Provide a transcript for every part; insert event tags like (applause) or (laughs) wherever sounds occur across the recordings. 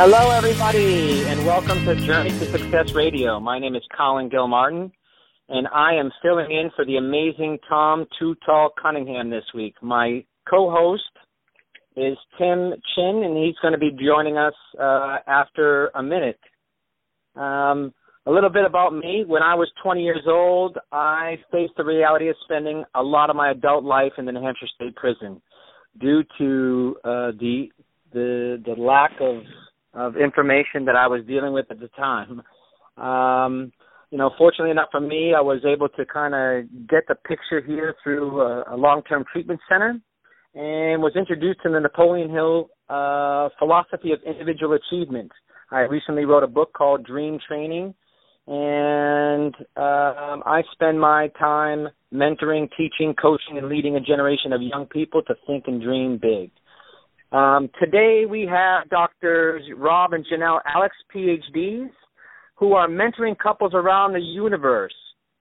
Hello, everybody, and welcome to Journey to Success Radio. My name is Colin Gilmartin, and I am filling in for the amazing Tom Too Tall Cunningham this week. My co-host is Tim Chin, and he's going to be joining us uh, after a minute. Um, a little bit about me. When I was 20 years old, I faced the reality of spending a lot of my adult life in the New Hampshire State Prison due to uh, the the the lack of of information that I was dealing with at the time. Um, you know, fortunately enough for me, I was able to kind of get the picture here through a, a long-term treatment center, and was introduced to the Napoleon Hill uh, philosophy of individual achievement. I recently wrote a book called Dream Training, and um, I spend my time mentoring, teaching, coaching, and leading a generation of young people to think and dream big. Um, today we have Doctors Rob and Janelle Alex, PhDs, who are mentoring couples around the universe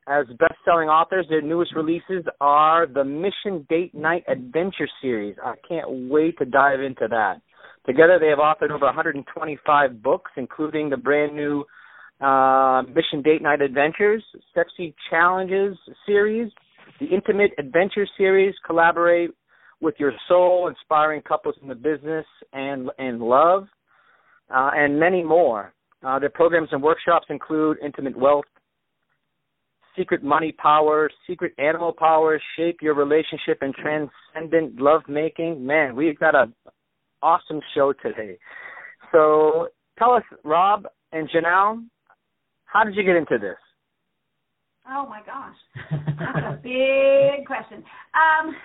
as best-selling authors. Their newest releases are the Mission Date Night Adventure series. I can't wait to dive into that. Together, they have authored over 125 books, including the brand new uh, Mission Date Night Adventures, Sexy Challenges series, the Intimate Adventure series. Collaborate with your soul, inspiring couples in the business and and love, uh, and many more. Uh, their programs and workshops include Intimate Wealth, Secret Money Power, Secret Animal Power, Shape Your Relationship, and Transcendent Love Making. Man, we've got a awesome show today. So tell us, Rob and Janelle, how did you get into this? Oh my gosh, that's a big question. Um,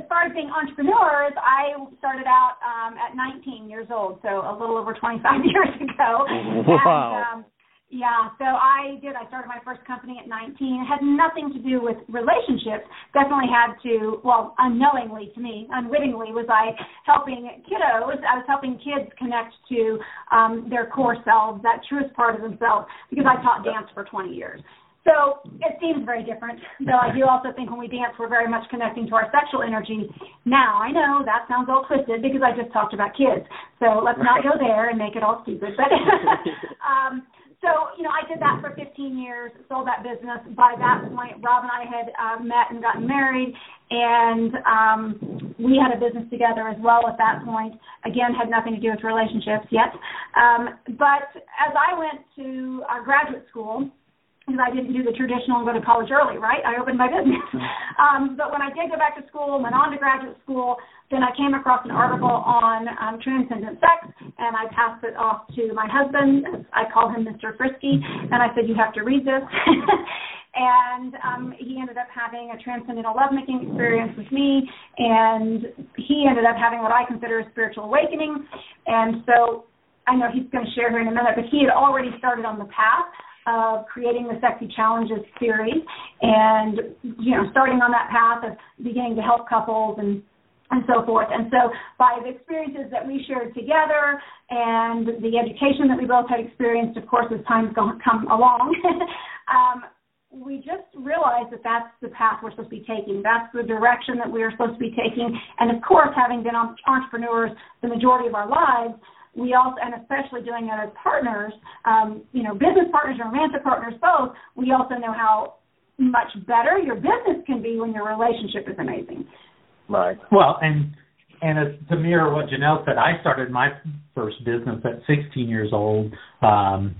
as far as being entrepreneurs, I started out um, at 19 years old, so a little over 25 (laughs) years ago. Wow. And, um, yeah, so I did. I started my first company at 19. It had nothing to do with relationships. Definitely had to, well, unknowingly to me, unwittingly, was I helping kiddos. I was helping kids connect to um, their core selves, that truest part of themselves, because I taught dance for 20 years. So it seems very different, though I do also think when we dance, we're very much connecting to our sexual energy. Now, I know that sounds all twisted because I just talked about kids. So let's not go there and make it all stupid. But (laughs) um, so, you know, I did that for 15 years, sold that business. By that point, Rob and I had uh, met and gotten married, and um, we had a business together as well at that point. Again, had nothing to do with relationships yet. Um, but as I went to uh, graduate school, because I didn't do the traditional and go to college early, right? I opened my business. (laughs) um, but when I did go back to school went on to graduate school, then I came across an article on um, transcendent sex, and I passed it off to my husband. I call him Mr. Frisky, and I said, "You have to read this." (laughs) and um, he ended up having a transcendental lovemaking experience with me, and he ended up having what I consider a spiritual awakening. And so I know he's going to share here in a minute, but he had already started on the path of creating the Sexy Challenges series and you know starting on that path of beginning to help couples and and so forth. And so by the experiences that we shared together and the education that we both had experienced, of course, as time's gone come along, (laughs) um, we just realized that that's the path we're supposed to be taking. That's the direction that we are supposed to be taking. And of course, having been entrepreneurs the majority of our lives, we also, and especially doing it as partners, um, you know, business partners and romantic partners both, we also know how much better your business can be when your relationship is amazing. Right. Well, and and as to mirror what Janelle said, I started my first business at 16 years old, um,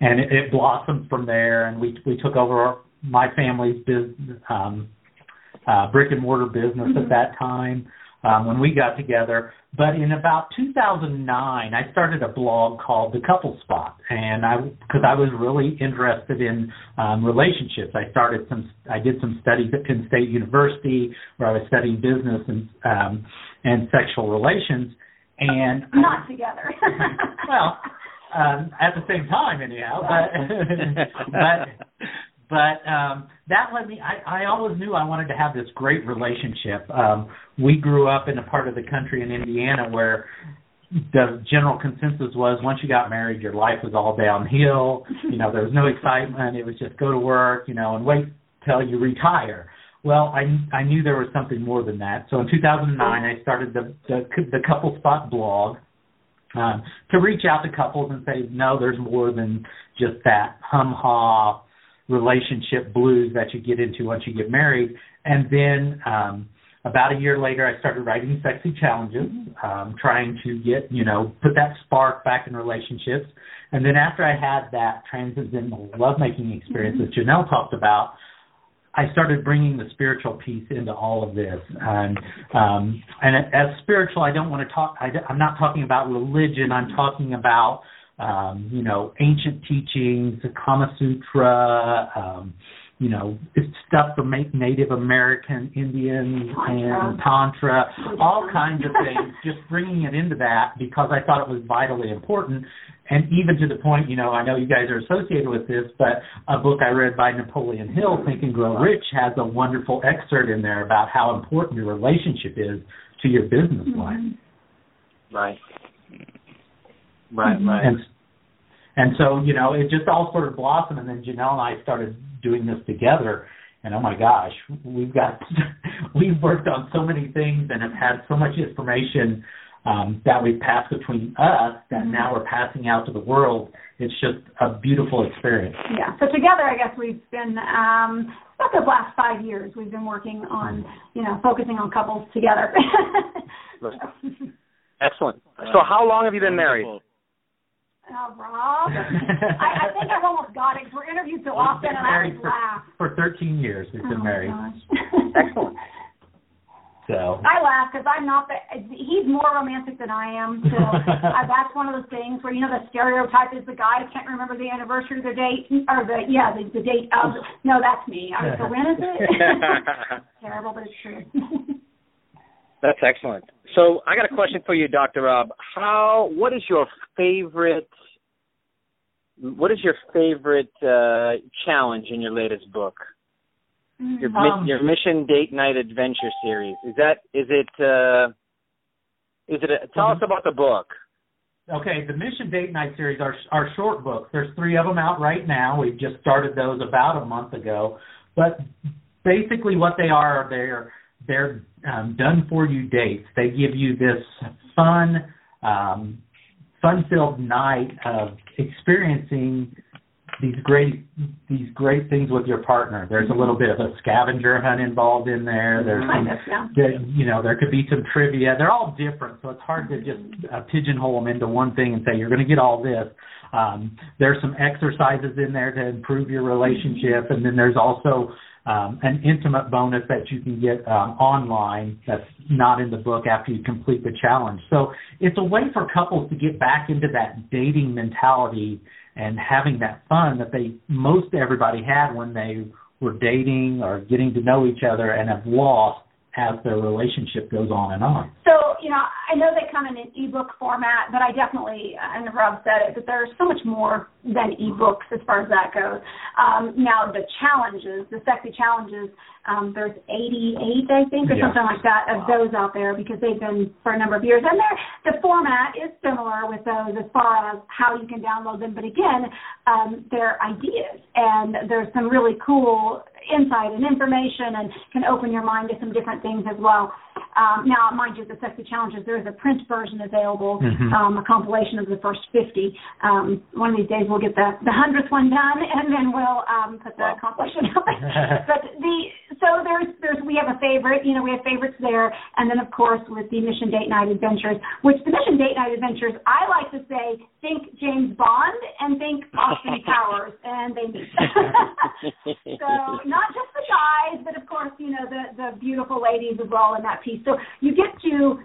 and it, it blossomed from there. And we we took over my family's business, um, uh, brick and mortar business mm-hmm. at that time um, when we got together. But in about 2009, I started a blog called The Couple Spot, and I because I was really interested in um, relationships. I started some, I did some studies at Penn State University where I was studying business and um, and sexual relations, and not together. (laughs) well, um, at the same time, anyhow. But (laughs) but but um that led me I, I always knew I wanted to have this great relationship. Um we grew up in a part of the country in Indiana where the general consensus was once you got married your life was all downhill. You know, there was no excitement, it was just go to work, you know, and wait till you retire. Well, I I knew there was something more than that. So in 2009 I started the the, the couple spot blog um, to reach out to couples and say, no, there's more than just that hum ha relationship blues that you get into once you get married. And then um, about a year later, I started writing sexy challenges, um, trying to get, you know, put that spark back in relationships. And then after I had that transcendental lovemaking experience that Janelle talked about, I started bringing the spiritual piece into all of this, and um, and as spiritual, I don't want to talk. I, I'm not talking about religion. I'm talking about um, you know, ancient teachings, the Kama Sutra, um, you know, stuff from Native American Indians and Tantra, all kinds of things, (laughs) just bringing it into that because I thought it was vitally important. And even to the point, you know, I know you guys are associated with this, but a book I read by Napoleon Hill, Think and Grow Rich, has a wonderful excerpt in there about how important your relationship is to your business life. Right. Right, mm-hmm. right. And, and so, you know, it just all sort of blossomed, and then Janelle and I started doing this together. And oh my gosh, we've got (laughs) we've worked on so many things and have had so much information um, that we've passed between us that mm-hmm. now we're passing out to the world. It's just a beautiful experience. Yeah. So together, I guess we've been um, about the last five years. We've been working on, you know, focusing on couples together. (laughs) Excellent. So, how long have you been married? Oh, Rob. I, I think I've almost got it. We're interviewed so often, and I always for, laugh. For 13 years, we've been oh, married. (laughs) Excellent. So I laugh because I'm not the. He's more romantic than I am. So (laughs) I, that's one of those things where you know the stereotype is the guy can't remember the anniversary of the date or the yeah the, the date of. No, that's me. I was like, when is it? (laughs) Terrible, but it's true. That's excellent. So I got a question for you, Dr. Rob. How what is your favorite what is your favorite uh, challenge in your latest book? Your um, your mission date night adventure series. Is that is it uh is it a, tell us about the book. Okay, the Mission Date Night series are are short books. There's three of them out right now. We've just started those about a month ago. But basically, what they are, they're they're um, done for you dates. They give you this fun, um, fun filled night of experiencing these great these great things with your partner. There's a little bit of a scavenger hunt involved in there. There's some, there, you know, there could be some trivia. They're all different, so it's hard to just uh, pigeonhole them into one thing and say you're going to get all this. Um, there's some exercises in there to improve your relationship, and then there's also um, an intimate bonus that you can get um, online that's not in the book after you complete the challenge. So it's a way for couples to get back into that dating mentality and having that fun that they most everybody had when they were dating or getting to know each other and have lost as their relationship goes on and on. So, you know, I know they come in an ebook format, but I definitely, and Rob said it, that there's so much more than ebooks as far as that goes. Um, now, the challenges, the sexy challenges, um, there's 88, I think, or yeah. something like that, of those out there because they've been for a number of years. And the format is similar with those as far as how you can download them. But again, um, they're ideas, and there's some really cool insight and information and can open your mind to some different things as well. Um, now, mind you, the Sexy Challenges, there is a print version available, Mhm. um, a compilation of the first 50. Um, one of these days we'll get the the hundredth one done, and then we'll um, put the Wow. compilation up. (laughs) but the so there's there's we have a favorite, you know, we have favorites there, and then of course with the Mission Date Night Adventures, which the Mission Date Night Adventures, I like to say, think James Bond and think (laughs) Austin Powers, and they meet. (laughs) so not just the guys, but of course, you know, the the beautiful ladies as well in that piece. So you get to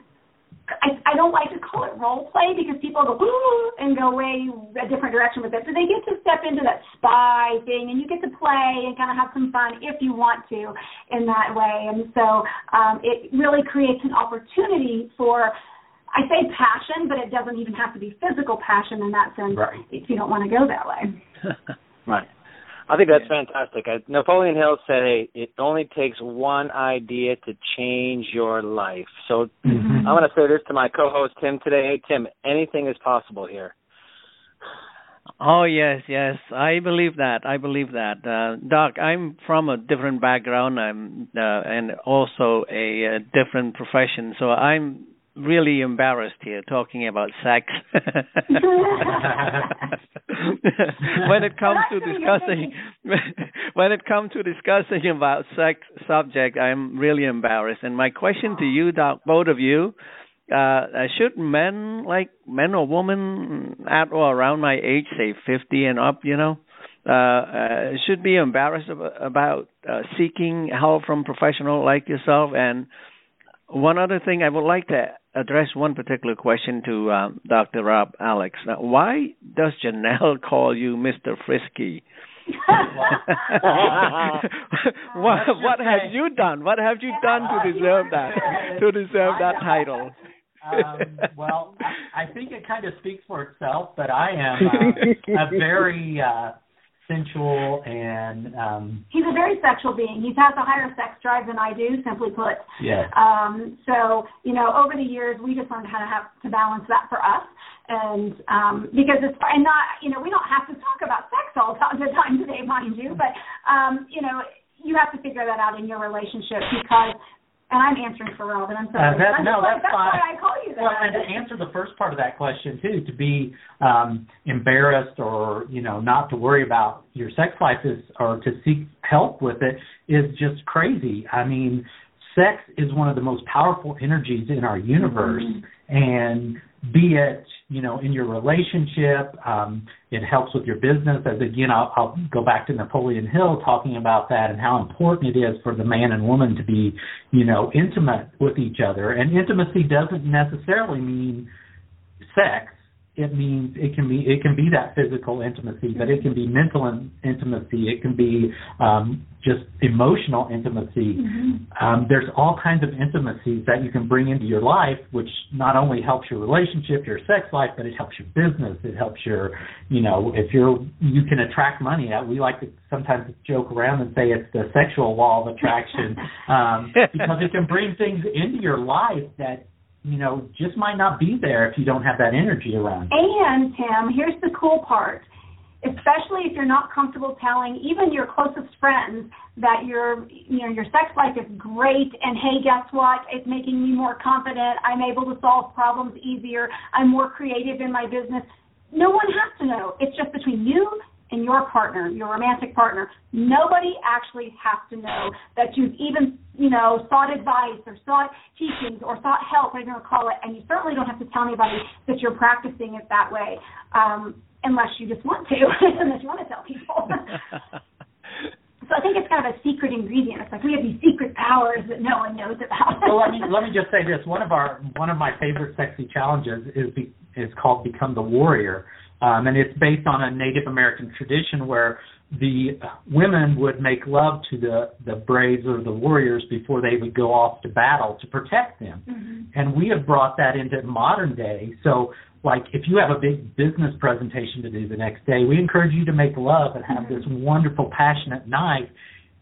I, I don't like to call it role play because people go Ooh, and go way a different direction with it. So they get to step into that spy thing, and you get to play and kind of have some fun if you want to in that way. And so um, it really creates an opportunity for. I say passion, but it doesn't even have to be physical passion in that sense Right. if you don't want to go that way. (laughs) Right. I think that's fantastic. Uh, Napoleon Hill said, "Hey, it only takes one idea to change your life." So Mhm. I'm going to say this to my co-host Tim today. Hey, Tim, anything is possible here. Oh yes, yes, I believe that. I believe that, uh, Doc. I'm from a different background. I'm uh, and also a, a different profession, so I'm really embarrassed here talking about sex. (laughs) when it comes to discussing (laughs) when it comes to discussing about sex subject, I'm really embarrassed. And my question to you, Doc, both of you, uh, should men like men or women at or around my age, say 50 and up, you know, uh, uh, should be embarrassed about, about uh, seeking help from professional like yourself. And one other thing, I would like to address one particular question to um, Dr. Rob Alex. Now, why does Janelle (laughs) call you Mr. Frisky? (laughs) what what have you done? What have you done to deserve that? (laughs) To deserve that title? um, well, I, I think it kind of speaks for itself, but I am uh, a very uh, sensual and um, He's a very sexual being. He has a higher sex drive than I do, simply put. yes. Um, so, you know, over the years, we just learned how to have to balance that for us. And um, because it's and not, you know, we don't have to talk about sex all the time (laughs) today, mind you, but um, you know, you have to figure that out in your relationship because. And I'm answering for Robin. I'm sorry. Uh, that- I'm no, like, that's fine. why I call you that. Well, and to answer the first part of that question too, to be um, embarrassed or you know not to worry about your sex life is or to seek help with it is just crazy. I mean, sex is one of the most powerful energies in our universe, and be it you know in your relationship, um, it helps with your business. As again, I'll, I'll go back to Napoleon Hill talking about that and how important it is for the man and woman to be you know intimate with each other. And intimacy doesn't necessarily mean sex it means it can be it can be that physical intimacy, but it can be mental in, intimacy. It can be um, just emotional intimacy. Um, there's all kinds of intimacies that you can bring into your life, which not only helps your relationship, your sex life, but it helps your business. It helps your, you know, if you're you can attract money. Uh, We like to sometimes joke around and say it's the sexual law of attraction (laughs) um, because it can bring things into your life that you know, just might not be there if you don't have that energy around. And Tim, here's the cool part. Especially if you're not comfortable telling even your closest friends that your you know your sex life is great and hey guess what? It's making me more confident. I'm able to solve problems easier. I'm more creative in my business. No one has to know. It's just between you and your partner, your romantic partner. Nobody actually has to know that you've even, you know, sought advice or sought teachings or sought help, whatever you want to call it, and you certainly don't have to tell anybody that you're practicing it that way, um, unless you just want to, (laughs) unless you want to tell people. (laughs) so I think it's kind of a secret ingredient. It's like we have these secret powers that no one knows about. (laughs) well, let me let me just say this: one of our one of my favorite sexy challenges is be, is called Become the Warrior, um, and it's based on a Native American tradition where the women would make love to the the braves or the warriors before they would go off to battle to protect them. Mm-hmm. And we have brought that into modern day. So like if you have a big business presentation to do the next day, we encourage you to make love and have this wonderful passionate night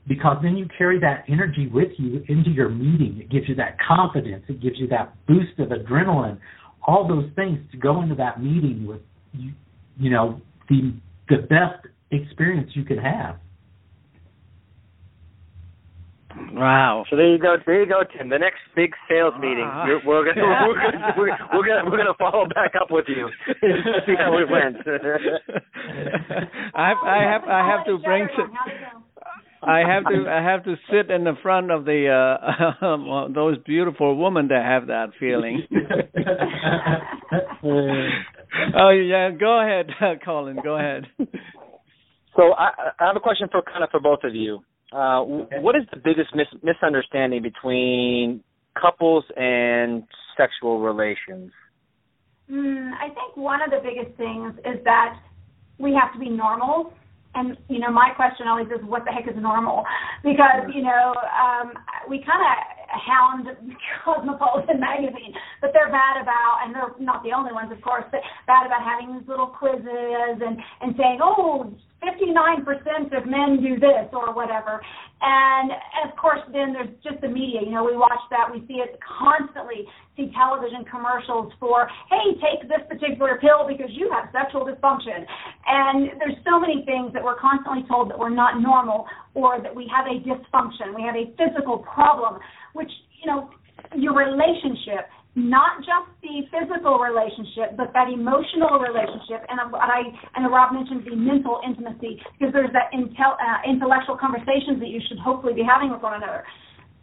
because then you carry that energy with you into your meeting. It gives you that confidence, it gives you that boost of adrenaline, all those things to go into that meeting with you, you know, the the best experience you can have. Wow. So there you go. There you go, Tim. The next big sales meeting, Ah. we're, we're gonna we're gonna we're, we're gonna we're gonna follow back up with you. See how it went. I have I have I have to bring How'd it go? I have to I have to sit in the front of the uh (laughs) those beautiful women that have that feeling. (laughs) oh yeah, go ahead, (laughs) Colin. Go ahead. So I, I have a question for kind of for both of you. Uh, what is the biggest mis- misunderstanding between couples and sexual relations? Mm, I think one of the biggest things is that we have to be normal. And you know, my question always is, what the heck is normal? (laughs) Because you know, um, we kind of hound Cosmopolitan (laughs) magazine, but they're bad about, and they're not the only ones, of course, but bad about having these little quizzes and and saying, oh, 59% of men do this or whatever. And of course, then there's just the media. You know, we watch that, we see it constantly. See television commercials for, hey, take this particular pill because you have sexual dysfunction. And there's so many things that we're constantly told that we're not normal or that we have a dysfunction, we have a physical problem, which, you know, your relationship not just the physical relationship, but that emotional relationship, and what I and Rob mentioned the mental intimacy, because there's that intel, uh, intellectual conversations that you should hopefully be having with one another.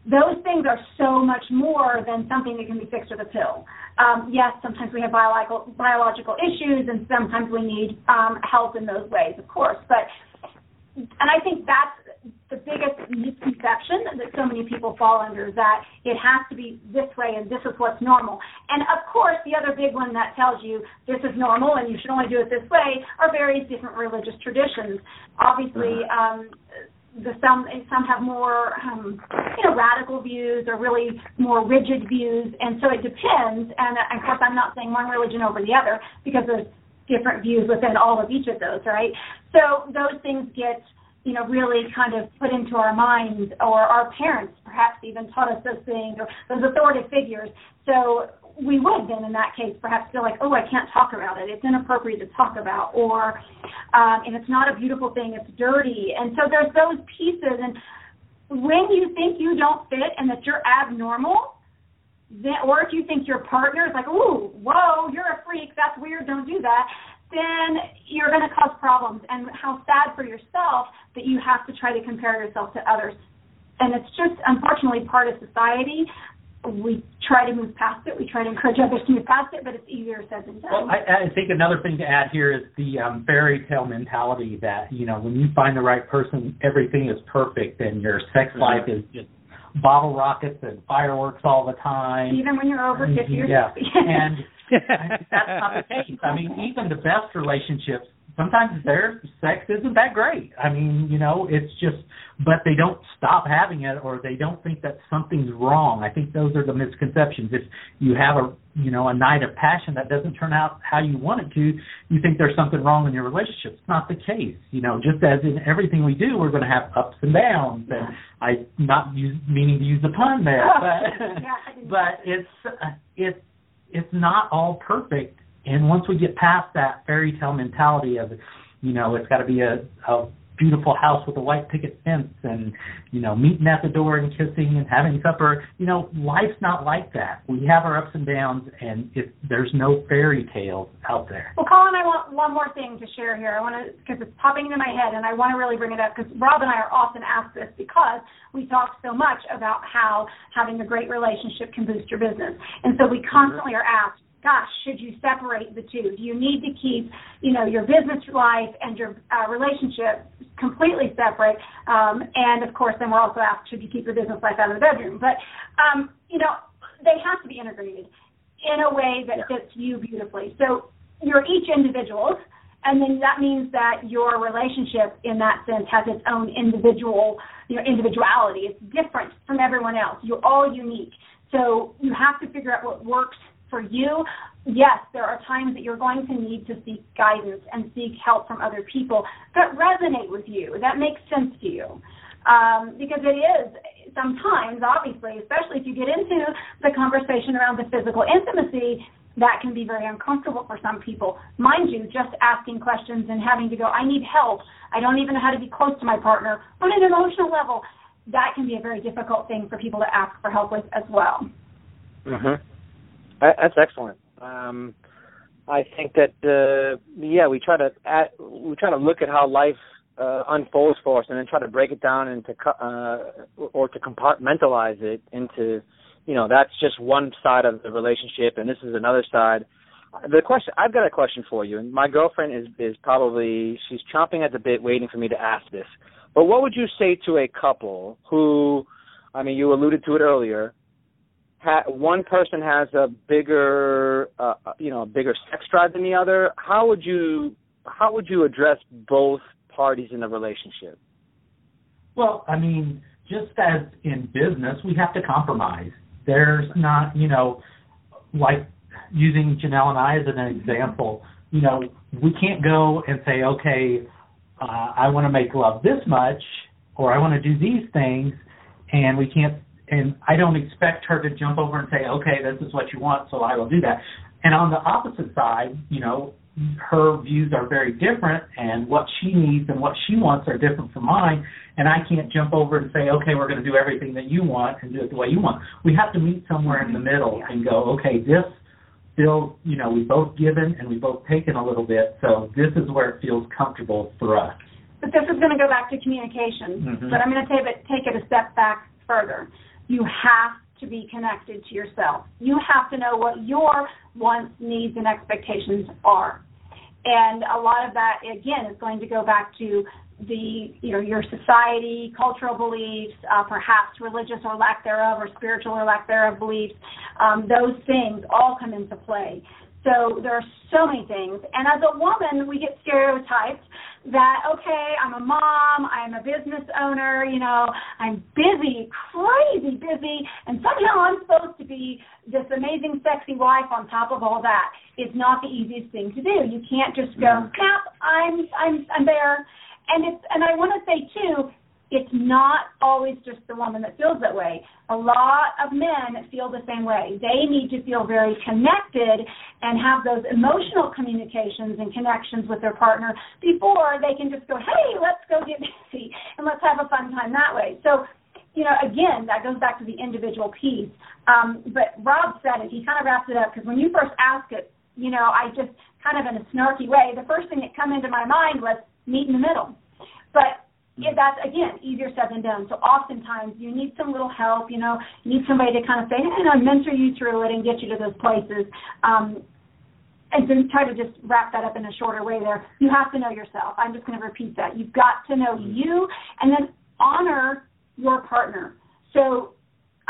Those things are so much more than something that can be fixed with a pill. Um, yes, sometimes we have biological biological issues, and sometimes we need um, help in those ways, of course. But and I think that's the biggest misconception that so many people fall under is that it has to be this way and this is what's normal. And of course, the other big one that tells you this is normal and you should only do it this way are various different religious traditions. Obviously, um, the some some have more um, you know radical views or really more rigid views, and so it depends. And uh, of course, I'm not saying one religion over the other because there's different views within all of each of those, right? So those things get you know, really kind of put into our minds, or our parents perhaps even taught us those things, or those authoritative figures. So we would then, in that case, perhaps feel like, oh, I can't talk about it. It's inappropriate to talk about, or um, and it's not a beautiful thing. It's dirty. And so there's those pieces. And when you think you don't fit and that you're abnormal, then, or if you think your partner is like, ooh, whoa, you're a freak. That's weird. Don't do that then you're going to cause problems. And how sad for yourself that you have to try to compare yourself to others. And it's just unfortunately part of society. We try to move past it. We try to encourage others to move past it, but it's easier said than done. Well, I, I think another thing to add here is the um, fairy tale mentality that you know when you find the right person, everything is perfect, and your sex Mm-hmm. life is just bottle rockets and fireworks all the time. Even when you're over 50 or yeah, (laughs) and I think that's not the case. I mean, even the best relationships, sometimes their sex isn't that great. I mean, you know, it's just, but they don't stop having it, or they don't think that something's wrong. I think those are the misconceptions. If you have a, you know, a night of passion that doesn't turn out how you want it to, you think there's something wrong in your relationship. It's not the case. You know, just as in everything we do, we're going to have ups and downs. And I not use, meaning to use the pun there, but (laughs) Yeah, but it's uh, it's it's not all perfect. And once we get past that fairy tale mentality of, you know, it's got to be a, a beautiful house with a white picket fence and, you know, meeting at the door and kissing and having supper, you know, life's not like that. We have our ups and downs, and it, there's no fairy tales out there. Well, Colin, I want one more thing to share here. I want to, because it's popping into my head, and I want to really bring it up because Rob and I are often asked this because we talk so much about how having a great relationship can boost your business. And so we constantly are asked, gosh, should you separate the two? Do you need to keep, you know, your business life and your uh, relationship completely separate? Um, and of course, then we're also asked, should you keep your business life out of the bedroom? But, um, you know, they have to be integrated in a way that fits you beautifully. So you're each individuals, and then that means that your relationship, in that sense, has its own individual, you know, individuality. It's different from everyone else. You're all unique. So you have to figure out what works for you. Yes, there are times that you're going to need to seek guidance and seek help from other people that resonate with you, that make sense to you. Um, because it is sometimes, obviously, especially if you get into the conversation around the physical intimacy, that can be very uncomfortable for some people. Mind you, just asking questions and having to go, I need help. I don't even know how to be close to my partner on an emotional level. that can be a very difficult thing for people to ask for help with as well. Mhm. That's excellent. Um, I think that uh, yeah, we try to add, we try to look at how life uh, unfolds for us, and then try to break it down into uh, or to compartmentalize it into you know that's just one side of the relationship, and this is another side. The question I've got a question for you, and my girlfriend is is probably she's chomping at the bit, waiting for me to ask this. But what would you say to a couple who, I mean, you alluded to it earlier, ha- one person has a bigger, uh, uh, you know, a bigger sex drive than the other. How would you, how would you address both parties in the relationship? Well, I mean, just as in business, we have to compromise. There's not, you know, like using Janelle and I as an example, you know, we can't go and say, okay, uh, I want to make love this much, or I want to do these things, and we can't and I don't expect her to jump over and say, okay, this is what you want, so I will do that. And on the opposite side, you know, her views are very different, and what she needs and what she wants are different from mine. And I can't jump over and say, okay, we're going to do everything that you want and do it the way you want. We have to meet somewhere in the middle and go, okay, this feels, you know, we both given and we both taken a little bit, so this is where it feels comfortable for us. But this is going to go back to communication. Mm-hmm. But I'm going to take it, take it a step back further you have to be connected to yourself. You have to know what your wants, needs, and expectations are. And a lot of that, again, is going to go back to the you know your society, cultural beliefs, uh, perhaps religious or lack thereof, or spiritual or lack thereof beliefs. Um, those things all come into play. So there are so many things. And as a woman, we get stereotyped that, okay, I'm a mom, I'm a business owner, you know, I'm busy, crazy busy, and somehow I'm supposed to be this amazing, sexy wife on top of all that. It's not the easiest thing to do. You can't just go, mm-hmm. snap, I'm, I'm, I'm there. And it's, and I want to say too, it's not always just the woman that feels that way. A lot of men feel the same way. They need to feel very connected and have those emotional communications and connections with their partner before they can just go, hey, let's go get busy and let's have a fun time that way. So, you know, again, that goes back to the individual piece. Um, but Rob said it. He kind of wrapped it up because when you first asked it, you know, I just kind of in a snarky way, the first thing that come into my mind was meet in the middle. But yeah, that's again easier said than done. So oftentimes you need some little help. You know, you need somebody to kind of say, you know, mentor you through it and get you to those places. Um, and then try to just wrap that up in a shorter way there. You have to know yourself. I'm just going to repeat that. You've got to know you and then honor your partner. So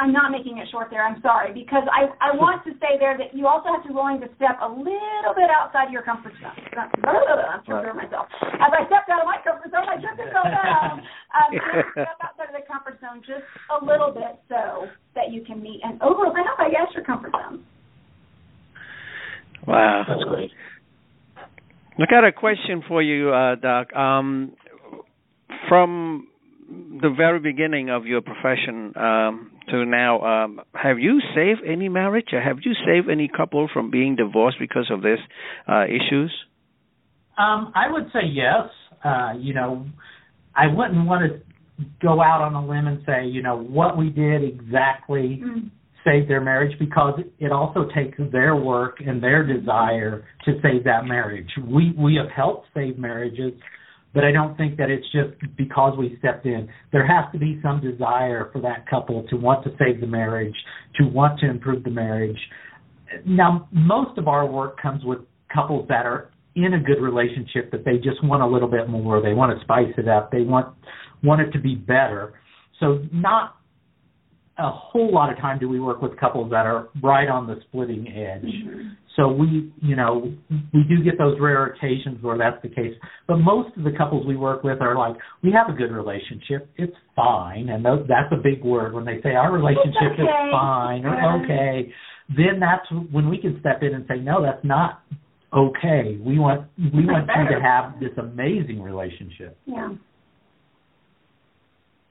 I'm not making it short there. I'm sorry because I I (laughs) want to say there that you also have to be willing to step a little bit outside your comfort zone. (laughs) I'm trying to myself. As I stepped out of my comfort zone, I took it go down. (laughs) Um, step outside of the comfort zone just a little bit so that you can meet and overlap, I guess, your comfort zone. Wow, that's great. I got a question for you, uh, Doc. Um, from the very beginning of your profession um, to now, um, have you saved any marriage? Or have you saved any couple from being divorced because of this uh, issues? Um, I would say yes. Uh, you know, I wouldn't want to go out on a limb and say, you know, what we did exactly mm-hmm. saved their marriage because it also takes their work and their desire to save that marriage. We we have helped save marriages but I don't think that it's just because we stepped in. There has to be some desire for that couple to want to save the marriage, to want to improve the marriage. Now, most of our work comes with couples that are in a good relationship that they just want a little bit more. They want to spice it up. They want want it to be better. So not a whole lot of time do we work with couples that are right on the splitting edge. Mm-hmm. So we, you know, we do get those rare occasions where that's the case. But most of the couples we work with are like, we have a good relationship. It's fine. And those, that's a big word when they say our relationship okay. is fine or okay. Then that's when we can step in and say, no, that's not okay. We want we want you to have this amazing relationship. Yeah.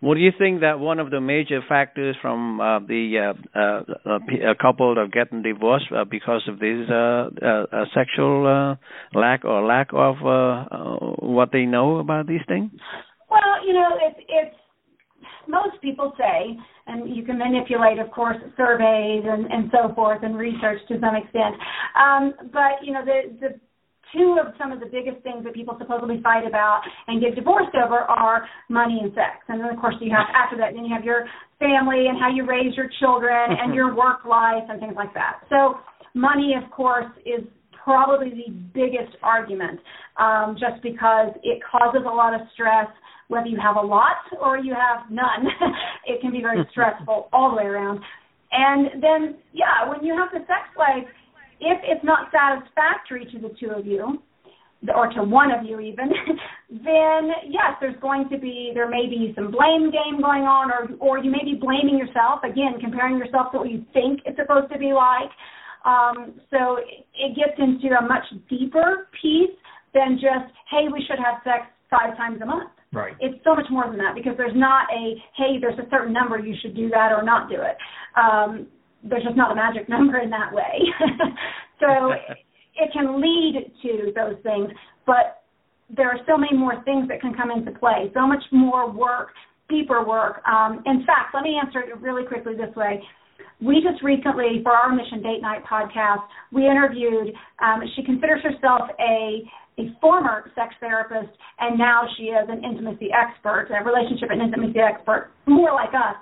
Do you think that one of the major factors from uh, the uh, uh, a couple are getting divorced uh, because of this uh, uh, sexual lack or lack of what they know about these things? Well, you know, it's it's most people say, and you can manipulate, of course, surveys and, and so forth and research to some extent. Um, but you know, the the two of some of the biggest things that people supposedly fight about and get divorced over are money and sex. And then of course you have after that then you have your family and how you raise your children and your work life and things like that. So money of course is probably the biggest argument um, just because it causes a lot of stress whether you have a lot or you have none. (laughs) it can be very stressful all the way around. And then, yeah, when you have the sex life, if it's not satisfactory to the two of you, or to one of you even, (laughs) then yes, there's going to be there may be some blame game going on, or or you may be blaming yourself again, comparing yourself to what you think it's supposed to be like. Um, so it, it gets into a much deeper piece than just hey, we should have sex five times a month. Right. It's so much more than that because there's not a hey, there's a certain number you should do that or not do it. Um, there's just not a magic (laughs) number in that way. (laughs) so (laughs) it can lead to those things, but there are so many more things that can come into play. So much more work, deeper work. Um, in fact, let me answer it really quickly this way. We just recently, for our Mission Date Night podcast, we interviewed. Um, she considers herself a a former sex therapist, and now she is an intimacy expert, a relationship and intimacy expert, more like us.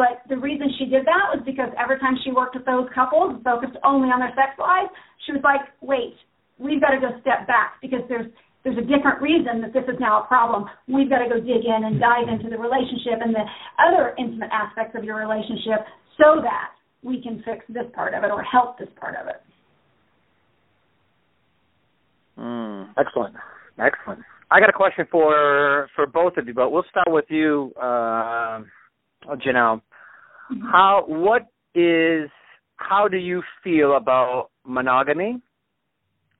But the reason she did that was because every time she worked with those couples, focused only on their sex lives, she was like, "Wait, we've got to go step back because there's there's a different reason that this is now a problem. We've got to go dig in and dive into the relationship and the other intimate aspects of your relationship so that we can fix this part of it or help this part of it." Mm, excellent, excellent. I got a question for for both of you, but we'll start with you, uh, Janelle. Mm-hmm. How what is how do you feel about monogamy?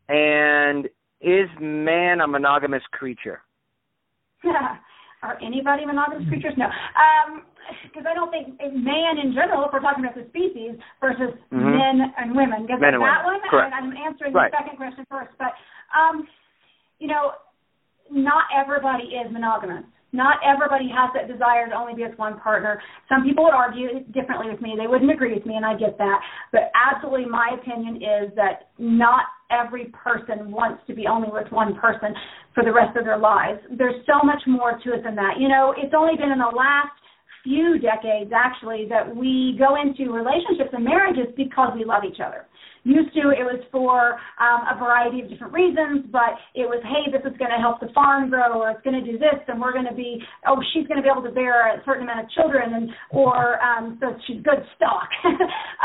And is man a monogamous creature? (laughs) Are anybody monogamous Mm-hmm. creatures? No. Um, Because I don't think man in general, if we're talking about the species versus Mhm. men and women, because Men and that women. one, Correct. and I'm answering Right. the second question first. But um, you know, not everybody is monogamous. Not everybody has that desire to only be with one partner. Some people would argue differently with me. They wouldn't agree with me, and I get that. But absolutely, my opinion is that not every person wants to be only with one person for the rest of their lives. There's so much more to it than that. You know, it's only been in the last few decades, actually, that we go into relationships and marriages because we love each other. Used to, it was for um, a variety of different reasons, but it was, hey, this is going to help the farm grow, or it's going to do this, and we're going to be, oh, she's going to be able to bear a certain amount of children, and or um, so she's good stock, (laughs)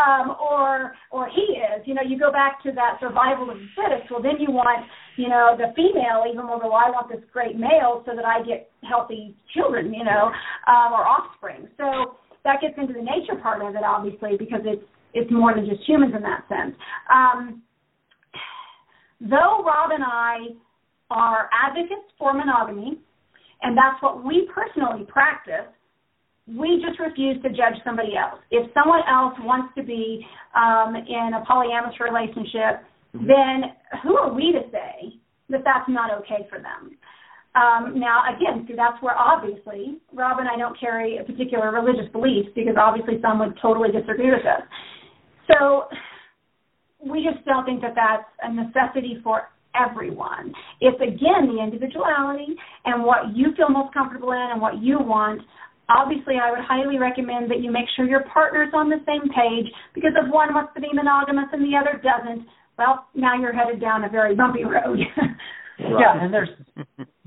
um, or or he is. You know, you go back to that survival of the fittest. Well, then you want, you know, the female even more. Well, I want this great male so that I get healthy children, you know, um, or offspring. So that gets into the nature part of it, obviously, because it's it's more than just humans in that sense. Um, though Rob and I are advocates for monogamy, and that's what we personally practice, we just refuse to judge somebody else. If someone else wants to be um, in a polyamorous relationship, then who are we to say that that's not okay for them? Um, now, again, see, that's where obviously Rob and I don't carry a particular religious belief because obviously some would totally disagree with us. So we just don't think that that's a necessity for everyone. It's again the individuality and what you feel most comfortable in and what you want. Obviously, I would highly recommend that you make sure your partner's on the same page because if one wants to be monogamous and the other doesn't, well, now you're headed down a very bumpy road. (laughs) Yeah, and there's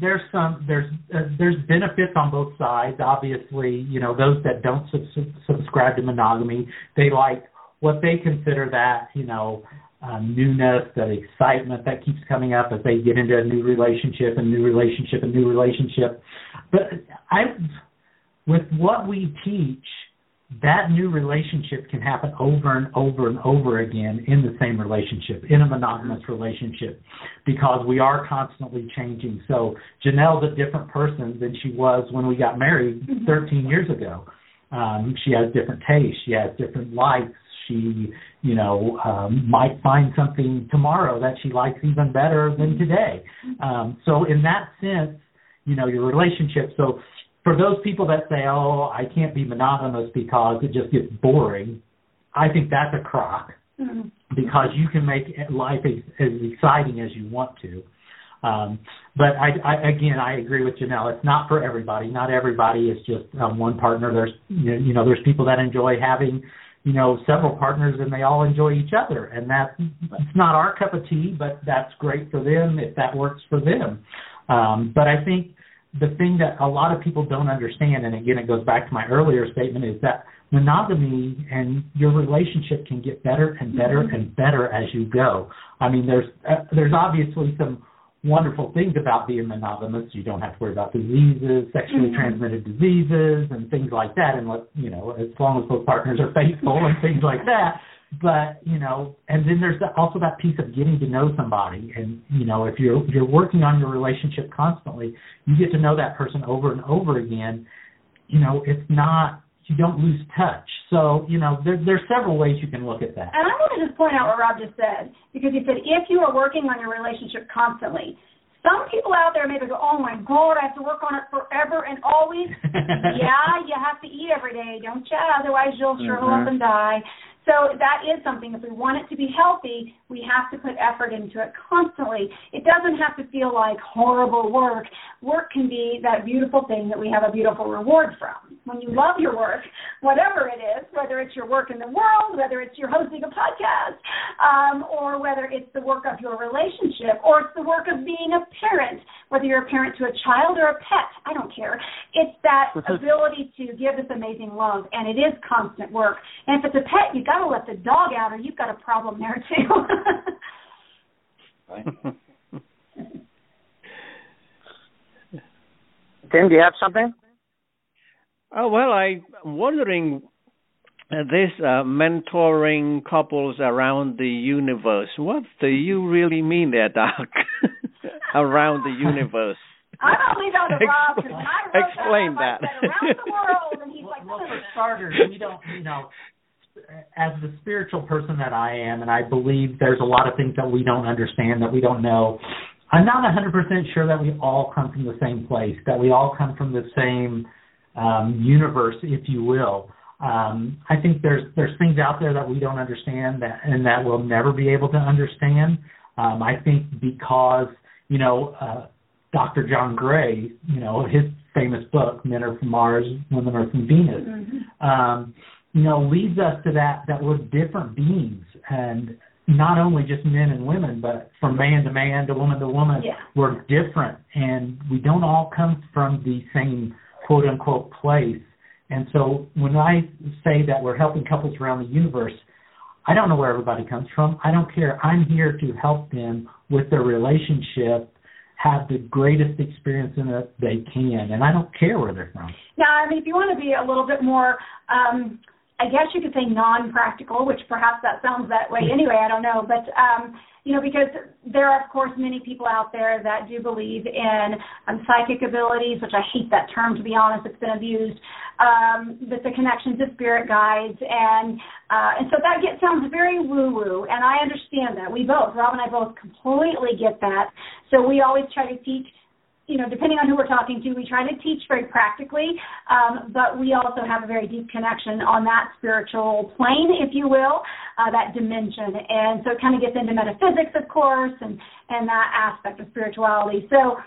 there's some there's uh, there's benefits on both sides. Obviously, you know those that don't sub- subscribe to monogamy, they like what they consider that you know uh, newness, that excitement that keeps coming up as they get into a new relationship, a new relationship, a new relationship. But I, with what we teach, that new relationship can happen over and over and over again in the same relationship, in a monogamous relationship, because we are constantly changing. So Janelle's a different person than she was when we got married 13 years ago. Um, she has different tastes. She has different likes. She, you know, um, might find something tomorrow that she likes even better than today. Um, so in that sense, you know, your relationship. So for those people that say, "Oh, I can't be monogamous because it just gets boring," I think that's a crock mm-hmm. because you can make life as, as exciting as you want to. Um, but I, I, again, I agree with Janelle. It's not for everybody. Not everybody is just um, one partner. There's, you know, there's people that enjoy having, you know, several partners and they all enjoy each other. And that it's not our cup of tea, but that's great for them if that works for them. Um, but I think the thing that a lot of people don't understand, and again, it goes back to my earlier statement, is that monogamy and your relationship can get better and better mm-hmm. and better as you go. I mean, there's uh, there's obviously some wonderful things about being monogamous. You don't have to worry about diseases, sexually mm-hmm. transmitted diseases, and things like that. And let you know, as long as both partners are faithful and things like that. But you know, and then there's also that piece of getting to know somebody. And you know, if you're you're working on your relationship constantly, you get to know that person over and over again. You know, it's not you don't lose touch. So, you know, there, there's several ways you can look at that. And I want to just point out what Rob just said, because he said if you are working on your relationship constantly, some people out there maybe go, oh my God, I have to work on it forever and always. (laughs) yeah, you have to eat every day, don't you? Otherwise, you'll shrivel mm-hmm. up and die. So that is something. If we want it to be healthy, we have to put effort into it constantly. It doesn't have to feel like horrible work. Work can be that beautiful thing that we have a beautiful reward from. When you love your work, whatever it is, whether it's your work in the world, whether it's your hosting a podcast, um, or whether it's the work of your relationship, or it's the work of being a parent, whether you're a parent to a child or a pet, I don't care. It's that (laughs) ability to give this amazing love, and it is constant work. And if it's a pet, you got got to let the dog out, or you've got a problem there too. (laughs) Tim, do you have something? Oh well, I'm wondering uh, this uh, mentoring couples around the universe. What do you really mean there, Doc? (laughs) around the universe. I don't leave out the Rob because I wrote Explain that, that. around the world, and he's like, well, for starters, we don't, you know, as the spiritual person that I am, and I believe there's a lot of things that we don't understand, that we don't know. I'm not 100% sure that we all come from the same place, that we all come from the same um, universe, if you will. Um, I think there's there's things out there that we don't understand that and that we'll never be able to understand. Um, I think because you know uh, Dr. John Gray, you know his famous book Men Are From Mars, Women Are From Venus. Mm-hmm. Um, you know, leads us to that that we're different beings and not only just men and women, but from man to man to woman to woman, yeah. we're different and we don't all come from the same quote unquote place. And so when I say that we're helping couples around the universe, I don't know where everybody comes from. I don't care. I'm here to help them with their relationship have the greatest experience in it they can, and I don't care where they're from. Now, I mean, if you want to be a little bit more um, I guess you could say non-practical, which perhaps that sounds that way anyway. I don't know, but um, you know, because there are of course many people out there that do believe in um, psychic abilities, which I hate that term to be honest. It's been abused. Um, but the connection to spirit guides, and uh, and so that get, sounds very woo-woo, and I understand that. We both, Rob and I both, completely get that. So we always try to teach you know, depending on who we're talking to, we try to teach very practically, um, but we also have a very deep connection on that spiritual plane, if you will, uh, that dimension. And so it kind of gets into metaphysics, of course, and, and that aspect of spirituality. So,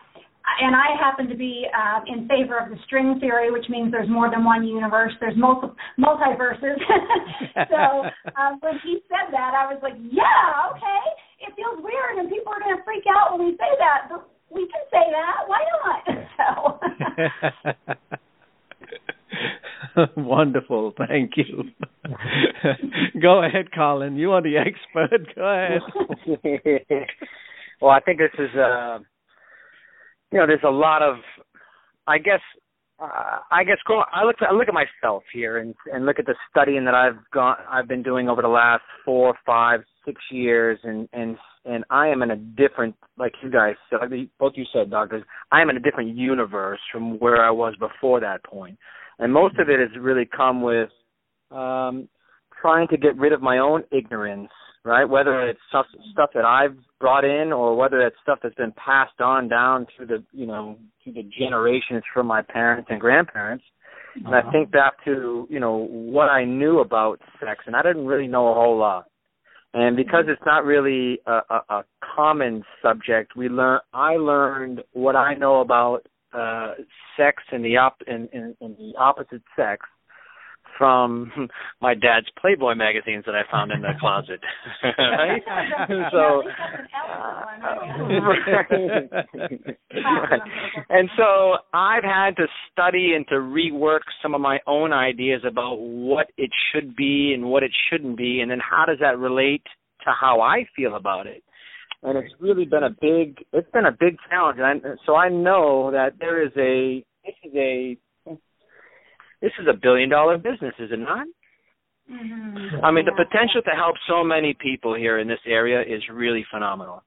and I happen to be uh, in favor of the string theory, which means there's more than one universe. There's multi multiverses. (laughs) so um, when he said that, I was like, yeah, okay. It feels weird, and people are going to freak out when we say that. But we can say that. Why not? (laughs) So. (laughs) Wonderful. Thank you. (laughs) Go ahead, Colin. You are the expert. Go ahead. well, I think this is uh you know, there's a lot of I guess uh, I guess I look I look at myself here and and look at the studying that I've gone I've been doing over the last four, five, six years, and and and I am in a different, like you guys said, like both you said, doctors, I am in a different universe from where I was before that point, and most of it has really come with um, trying to get rid of my own ignorance right? Whether it's stuff stuff that I've brought in or whether it's stuff that's been passed on down through the you know to the generations from my parents and grandparents. And I think back to you know what I knew about sex, and I didn't really know a whole lot. And because it's not really a, a, a common subject, we learn. I learned what I know about uh, sex and the op and, and, and the opposite sex from (laughs) my dad's Playboy magazines that I found in the closet. right? (laughs) so, (laughs) and so I've had to study and to rework some of my own ideas about what it should be and what it shouldn't be, and then how does that relate to how I feel about it. And it's really been a big, it's been a big challenge. And I, so I know that there is a, this is a this is a billion dollar business, is it not? Mm-hmm. I mean, the potential to help so many people here in this area is really phenomenal.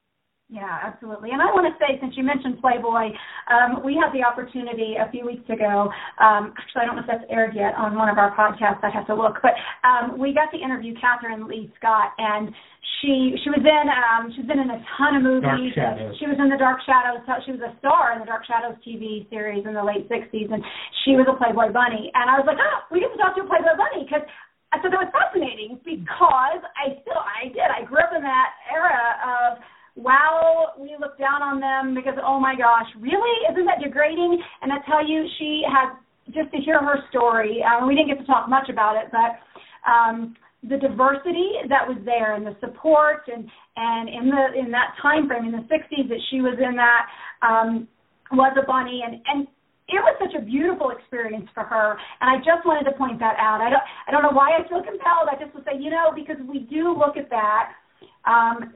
Yeah, absolutely. And I want to say, since you mentioned Playboy, um, we had the opportunity a few weeks ago. Um, actually, I don't know if that's aired yet on one of our podcasts. I have to look, but um, we got to interview Kathryn Leigh Scott, and she she was in um, she's been in a ton of movies. She was in the Dark Shadows. She was a star in the Dark Shadows TV series in the late '60s, and she was a Playboy bunny. And I was like, oh, we get to talk to a Playboy bunny because I thought that was fascinating because I still I did I grew up in that era of wow, we look down on them because, oh my gosh, really? Isn't that degrading? And I tell you, she had, just to hear her story, um, we didn't get to talk much about it, but um, the diversity that was there and the support and, and in the in that time frame in the 60s that she was in that um, was a bunny and, and it was such a beautiful experience for her and I just wanted to point that out. I don't I don't know why I feel compelled. I just would say, you know, because we do look at that um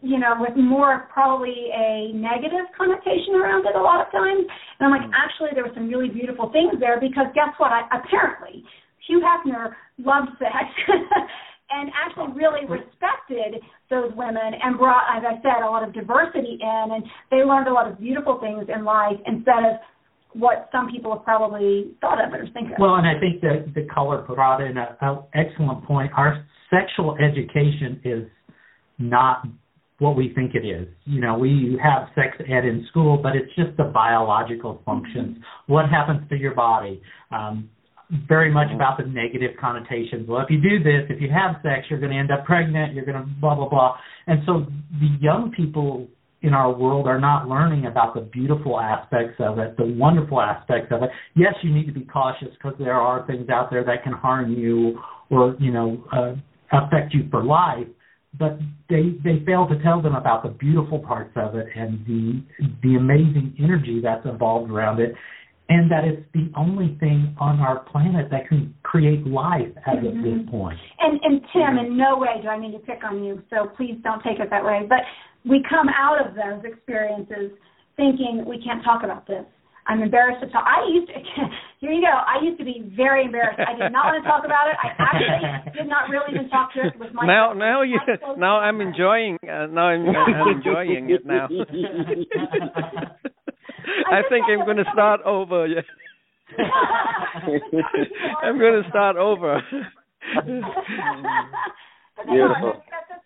you know, with more probably a negative connotation around it a lot of times. And I'm like, mm-hmm. actually, there were some really beautiful things there because guess what? I, apparently, Hugh Hefner loved sex (laughs) and actually oh. really respected those women and brought, as I said, a lot of diversity in, and they learned a lot of beautiful things in life instead of what some people have probably thought of or think of. Well, and I think that the caller brought in an excellent point. Our sexual education is not what we think it is. You know, we have sex ed in school, but it's just the biological functions. What happens to your body? Um, very much about the negative connotations. Well, if you do this, if you have sex, you're going to end up pregnant. You're going to blah blah blah. And so the young people in our world are not learning about the beautiful aspects of it, the wonderful aspects of it. Yes, you need to be cautious because there are things out there that can harm you or you know uh, affect you for life but they they fail to tell them about the beautiful parts of it and the the amazing energy that's involved around it and that it's the only thing on our planet that can create life at mm-hmm. this point. And and Tim, in no way do I mean to pick on you, so please don't take it that way. But we come out of those experiences thinking we can't talk about this. I'm embarrassed to talk. I used to, (laughs) here you go. I used to be very embarrassed. I did not want to (laughs) talk about it. I actually did not really even talk to it with my. Now, now you, now I'm enjoying. Uh, now I'm, I'm (laughs) enjoying it now. I, I think I'm going to start over. Yeah. I'm going to start over. Beautiful.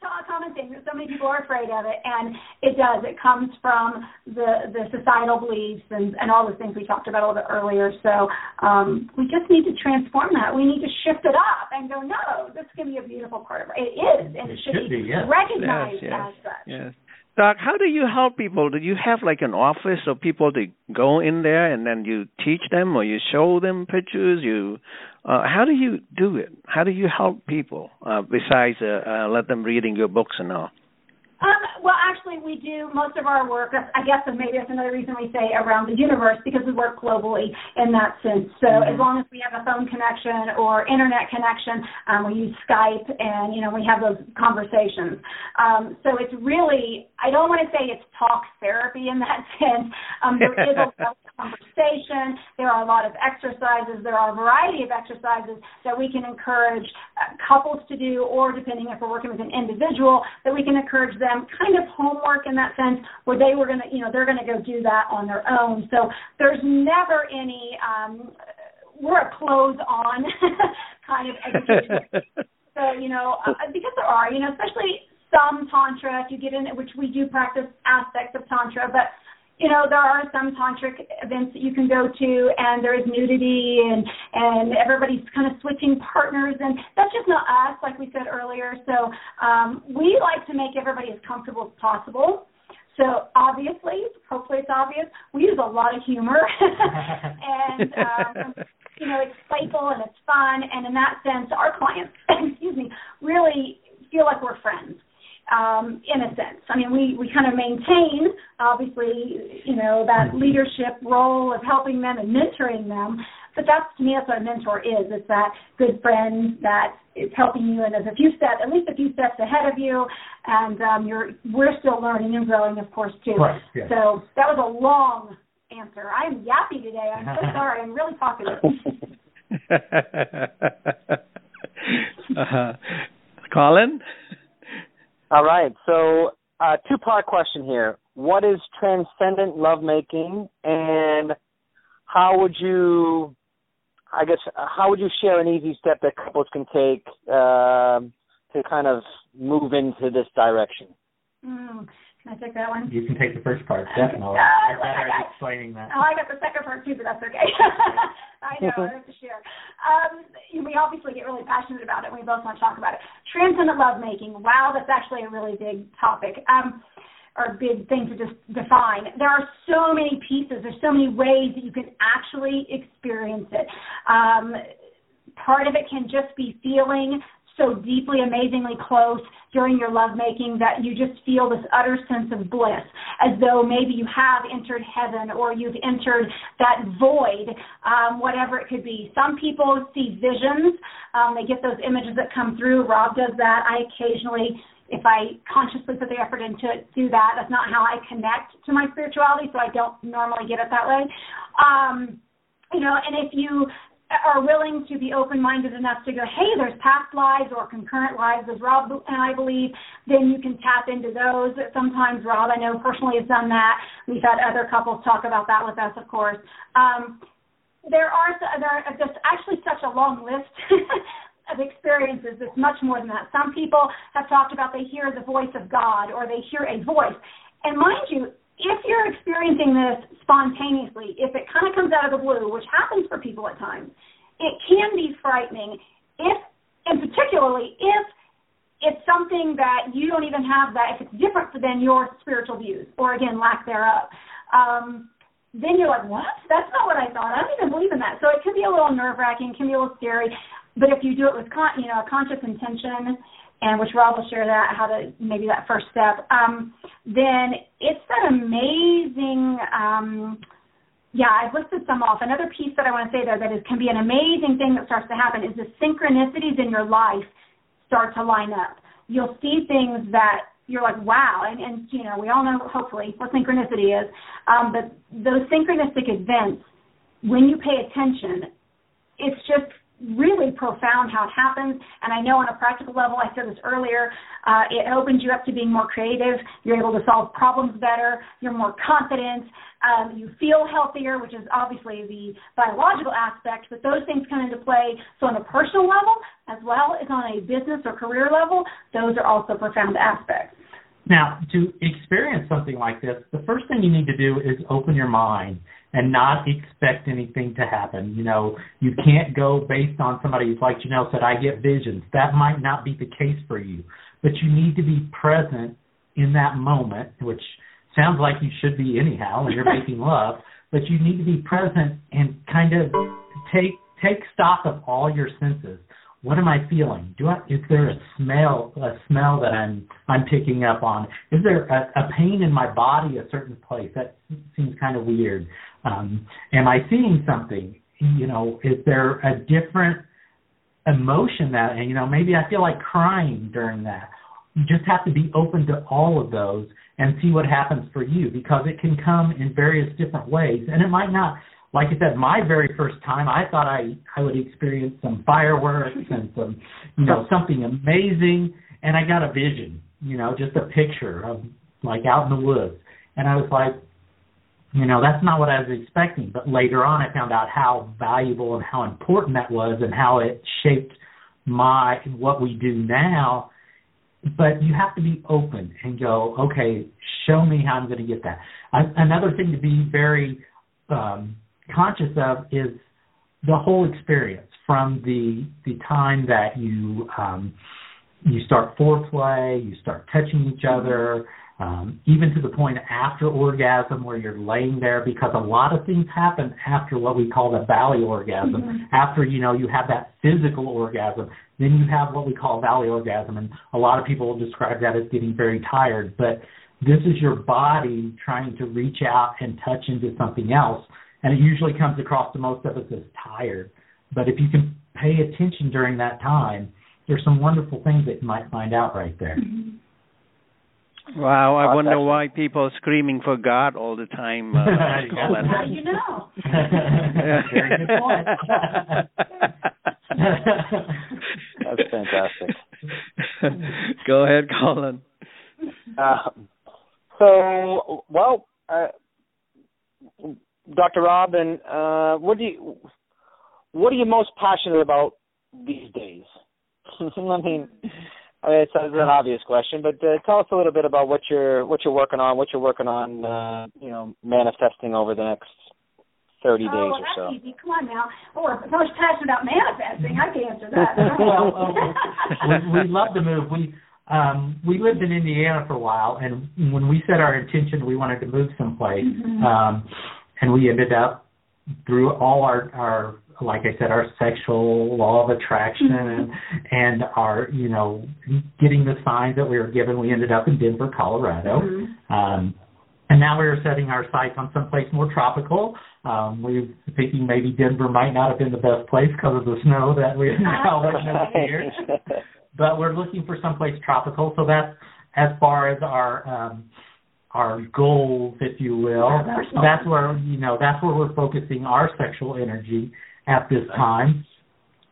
That's a common thing. So many people are afraid of it, and it does. It comes from the the societal beliefs and and all the things we talked about a little bit earlier. So um, we just need to transform that. We need to shift it up and go, no, this can be a beautiful part of it. It is, and it, should, should be, yes. recognized yes, yes, as such. Yes. Doc, how do you help people? Do you have like an office of people to go in there and then you teach them or you show them pictures? You, uh, how do you do it? How do you help people uh, besides uh, uh, let them reading your books and all? Um, well, actually, we do most of our work. I guess and maybe that's another reason we say around the universe because we work globally in that sense. So mm-hmm. as long as we have a phone connection or internet connection, um, we use Skype, and you know we have those conversations. Um, so it's really I don't want to say it's talk therapy in that (laughs) sense. Um, there is a lot of (laughs) conversation. There are a lot of exercises. There are a variety of exercises that we can encourage uh, couples to do, or depending if we're working with an individual, that we can encourage them them kind of homework in that sense where they were going to, you know, they're going to go do that on their own. So there's never any, um, we're a close on (laughs) kind of education. (laughs) so, you know, uh, because there are. You know, especially some tantra. If you get in, which we do practice aspects of tantra, but you know there are some tantric events that you can go to and there is nudity and and everybody's kind of switching partners and that's just not us like we said earlier. So um we like to make everybody as comfortable as possible. So obviously hopefully it's obvious we use a lot of humor. (laughs) And um you know it's playful and it's fun and in that sense our clients (laughs) excuse me really feel like we're um, in a sense. I mean, we, we kind of maintain, obviously, you know, that mm-hmm. leadership role of helping them and mentoring them. But that's to me, that's what a mentor is. It's that good friend that is helping you and is a few steps, at least a few steps ahead of you, and um, you're we're still learning and growing, of course, too. Right, yeah. So that was a long answer. I'm yappy today. I'm so (laughs) sorry. I'm really talkative. (laughs) uh, Colin. All right. So, uh, two part question here. What is transcendent lovemaking, and how would you, I guess, how would you share an easy step that couples can take uh, to kind of move into this direction? Mm. Can I take that one? You can take the first part, definitely. Uh, I better I, explaining that. Oh, I got the second part too, but that's okay. (laughs) I know, I have to share. Um, we obviously get really passionate about it, and we both want to talk about it. Transcendent lovemaking. Wow, that's actually a really big topic. Um, or big thing to just define. There are so many pieces. There's so many ways that you can actually experience it. Um, part of it can just be feeling so deeply, amazingly close during your lovemaking that you just feel this utter sense of bliss, as though maybe you have entered heaven or you've entered that void, um, whatever it could be. Some people see visions, um, they get those images that come through. Rob does that. I occasionally if I consciously put the effort into it, do that. That's not how I connect to my spirituality, so I don't normally get it that way. Um, you know, and if you are willing to be open-minded enough to go, hey, there's past lives or concurrent lives, as Rob and I believe, then you can tap into those. Sometimes Rob, I know personally, has done that. We've had other couples talk about that with us, of course. Um, there are there are just actually such a long list (laughs) of experiences. It's much more than that. Some people have talked about they hear the voice of God or they hear a voice. And mind you, if you're experiencing this spontaneously, if it kind of comes out of the blue, which happens for people at times, it can be frightening. If, and particularly if it's something that you don't even have that, if it's different than your spiritual views, or again, lack thereof, um, then you're like, what? That's not what I thought. I don't even believe in that. So it can be a little nerve wracking, can be a little scary. But if you do it with, con- you know, a conscious intention and which Rob will share that how to maybe that first step. Um, then it's that amazing. Um, yeah, I've listed some off. Another piece that I want to say there that is can be an amazing thing that starts to happen is the synchronicities in your life start to line up. You'll see things that you're like, wow, and, and you know, we all know hopefully what synchronicity is. Um, but those synchronistic events, when you pay attention, it's just really profound how it happens. And I know on a practical level, I said this earlier, uh, it opens you up to being more creative. You're able to solve problems better. You're more confident. Um, you feel healthier, which is obviously the biological aspect, but those things come into play. So on a personal level, as well as on a business or career level, those are also profound aspects. Now, to experience something like this, the first thing you need to do is open your mind and not expect anything to happen. You know, you can't go based on somebody who's like Janelle said, I get visions. That might not be the case for you, but you need to be present in that moment, which sounds like you should be anyhow when you're making (laughs) love, but you need to be present and kind of take take stock of all your senses what am I feeling? Do I is there a smell a smell that I'm I'm picking up on? Is there a, a pain in my body a certain place? That seems kind of weird. Um, am I seeing something? You know, is there a different emotion that and you know maybe I feel like crying during that. You just have to be open to all of those and see what happens for you because it can come in various different ways and it might not like I said, my very first time, I thought I I would experience some fireworks and some, you know, something amazing, and I got a vision, you know, just a picture of like out in the woods, and I was like, you know, that's not what I was expecting. But later on, I found out how valuable and how important that was, and how it shaped my what we do now. but you have to be open and go, okay, show me how I'm going to get that. I, another thing to be very um, conscious of is the whole experience from the the time that you um, you start foreplay, you start touching each other, um, even to the point after orgasm where you're laying there because a lot of things happen after what we call the valley orgasm. Mm-hmm. After you know you have that physical orgasm, then you have what we call valley orgasm, and a lot of people describe that as getting very tired. But this is your body trying to reach out and touch into something else, and it usually comes across to most of us as tired. But if you can pay attention during that time, there's some wonderful things that you might find out right there. Mm-hmm. Wow, I wonder why people are screaming for God all the time. Uh, (laughs) How do you know? Very good point. (laughs) That's fantastic. Go ahead, Colin. Uh, so, well, uh, Dr. Robin, uh, what do you what are you most passionate about these days? (laughs) I mean, it's, it's an obvious question, but uh, tell us a little bit about what you're what you're working on, what you're working on, uh, you know, manifesting over the next thirty days well, or so. Easy. Come on now. Oh, if I was passionate about manifesting, I can answer that. (laughs) well, well, we, we love to move. We um, we lived in Indiana for a while, and when we set our intention, we wanted to move someplace, mm-hmm. um, and we ended up through all our our like I said, our sexual law of attraction and and our you know getting the signs that we were given. We ended up in Denver, Colorado. Mm-hmm. Um, and now we are setting our sights on someplace more tropical. Um, we are thinking maybe Denver might not have been the best place because of the snow that we have now witnessed here. but we're looking for someplace tropical. So that's as far as our um, our goals, if you will. That's where you know that's where we're focusing our sexual energy at this time.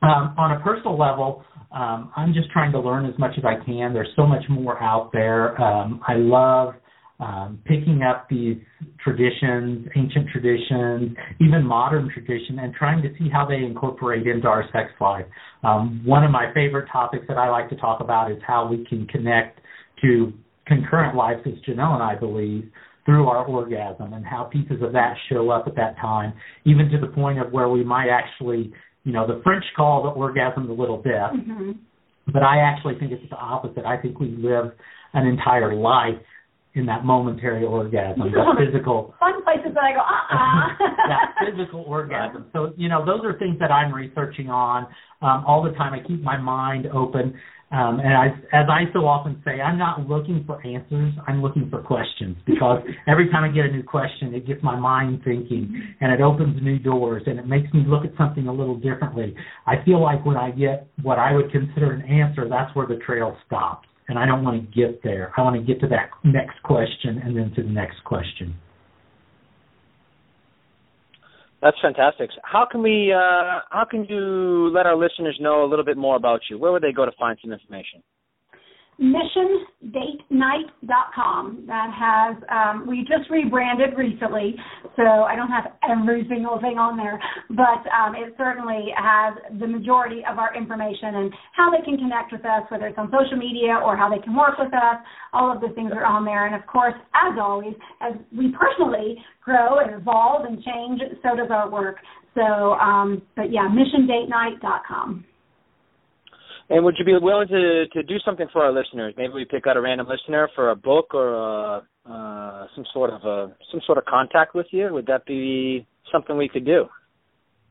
Um, on a personal level, um, I'm just trying to learn as much as I can. There's so much more out there. Um, I love um, picking up these traditions, ancient traditions, even modern tradition, and trying to see how they incorporate into our sex life. Um, one of my favorite topics that I like to talk about is how we can connect to concurrent lives, as Janelle and I believe, through our orgasm and how pieces of that show up at that time, even to the point of where we might actually, you know, the French call the orgasm the little death. Mm-hmm. But I actually think it's the opposite. I think we live an entire life in that momentary orgasm, that physical. Fun places that I go, uh-uh. (laughs) that physical orgasm. So, you know, those are things that I'm researching on um, all the time. I keep my mind open. Um, and I, as I so often say, I'm not looking for answers. I'm looking for questions because (laughs) every time I get a new question, it gets my mind thinking and it opens new doors and it makes me look at something a little differently. I feel like when I get what I would consider an answer, that's where the trail stops. And I don't want to get there. I want to get to that next question and then to the next question. That's fantastic. How can we? Uh, how can you let our listeners know a little bit more about you? Where would they go to find some information? missiondatenight.com. That has um, we just rebranded recently, so I don't have every single thing on there, but um, it certainly has the majority of our information and how they can connect with us, whether it's on social media or how they can work with us. All of the things are on there, and of course, as always, as we personally grow and evolve and change, so does our work. So, um, but yeah, missiondatenight.com. And would you be willing to to do something for our listeners? Maybe we pick out a random listener for a book or a, uh, some sort of a some sort of contact with you. Would that be something we could do?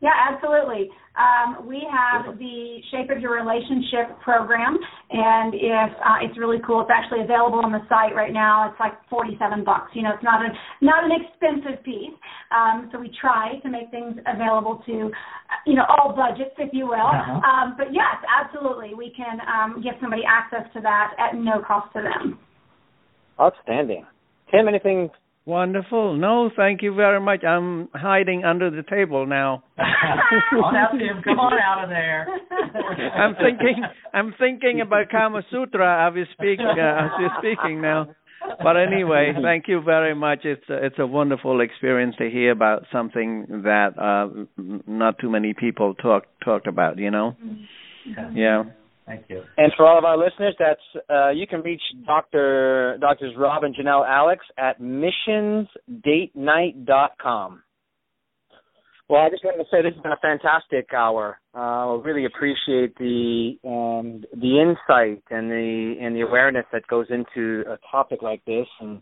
Yeah, absolutely. Um, we have the Shape of Your Relationship program, and if uh, it's really cool, it's actually available on the site right now. It's like forty-seven bucks. You know, it's not a not an expensive piece. Um, so we try to make things available to, you know, all budgets, if you will. Uh-huh. Um, but yes, absolutely, we can um, give somebody access to that at no cost to them. Outstanding. Tim, anything Wonderful. No, thank you very much. I'm hiding under the table now. come on out, Tim. Come on out of there. (laughs) I'm thinking. I'm thinking about Kama Sutra as we speak. Uh, as we're speaking now. But anyway, thank you very much. It's a, it's a wonderful experience to hear about something that uh not too many people talk talked about. You know. Mm-hmm. Yeah. Thank you. And for all of our listeners, that's uh, you can reach Doctor Doctors Rob and Janelle Alex at missionsdatenight.com. Well, I just wanted to say this has been a fantastic hour. Uh, I really appreciate the um, the insight and the and the awareness that goes into a topic like this. And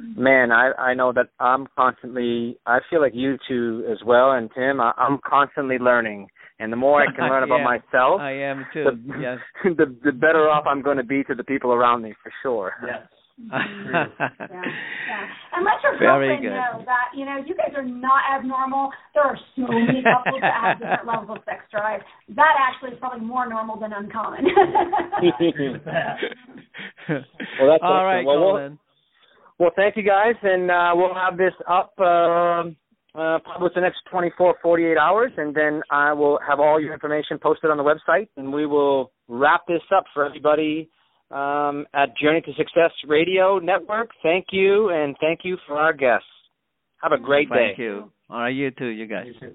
man, I I know that I'm constantly. I feel like you two as well, and Tim. I, I'm constantly learning, and the more I can learn (laughs) about myself, I am too. the, yes. (laughs) the the better off I'm going to be to the people around me for sure. Yes. (laughs) Yeah, yeah. And let your Very girlfriend good. know that, you know, you guys are not abnormal. There are so many couples that have different levels of sex drive. That actually is probably more normal than uncommon. Well, that's All awesome. right, Well, we'll- Colin. Well, thank you guys, and uh, we'll have this up um uh, probably the next 24, 48 hours, and then I will have all your information posted on the website, and we will wrap this up for everybody um, at Journey to Success Radio Network. Thank you, and thank you for our guests. Have a great day. Thank you. All right, you too, you guys. You too.